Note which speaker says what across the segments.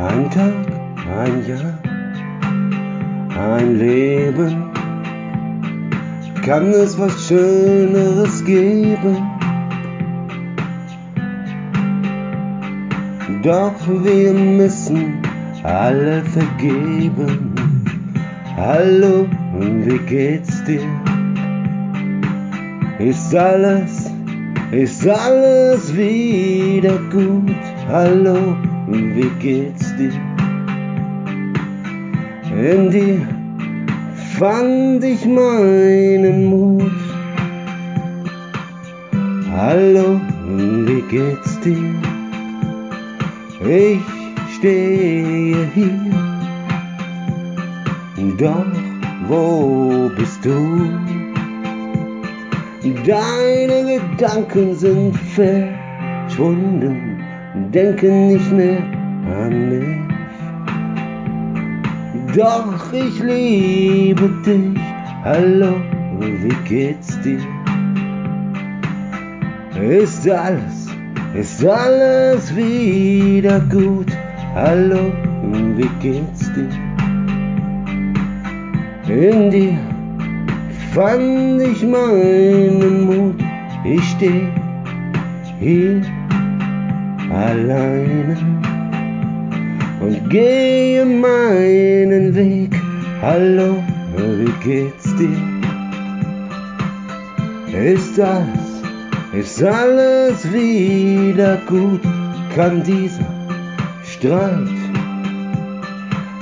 Speaker 1: Ein Tag, ein Jahr, ein Leben, kann es was Schöneres geben? Doch wir müssen alle vergeben. Hallo, wie geht's dir? Ist alles, ist alles wieder gut? Hallo, wie geht's dir? In dir fand ich meinen Mut. Hallo, wie geht's dir? Ich stehe hier, doch wo bist du? Deine Gedanken sind verschwunden, denken nicht mehr an mich. Doch ich liebe dich, hallo, wie geht's dir? Ist alles, ist alles wieder gut? Hallo, wie geht's dir? In dir fand ich meinen Mut, ich steh hier alleine und gehe meinen Weg. Hallo, wie geht's dir? Ist alles, ist alles wieder gut? Kann dieser Streit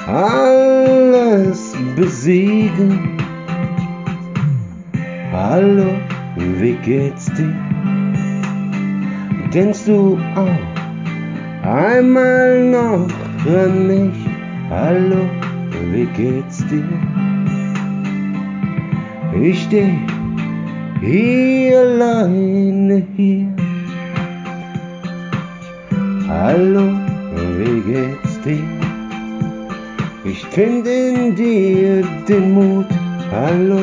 Speaker 1: alles besiegen? Hallo, wie geht's dir? Denkst du auch einmal noch an mich? Hallo, wie geht's dir? Ich steh hier alleine hier. Hallo, wie geht's dir? Ich find in dir den Mut. Hallo,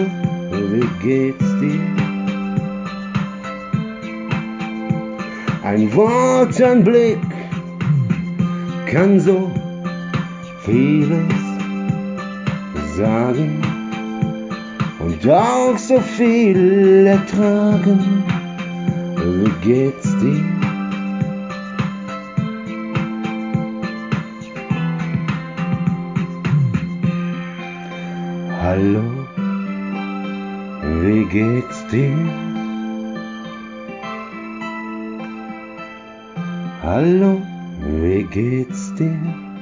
Speaker 1: wie geht's dir? Ein Wort, ein Blick kann so vieles sagen und auch so viel ertragen. Wie geht's dir? Hallo, wie geht's dir? Hallo, wie geht's dir?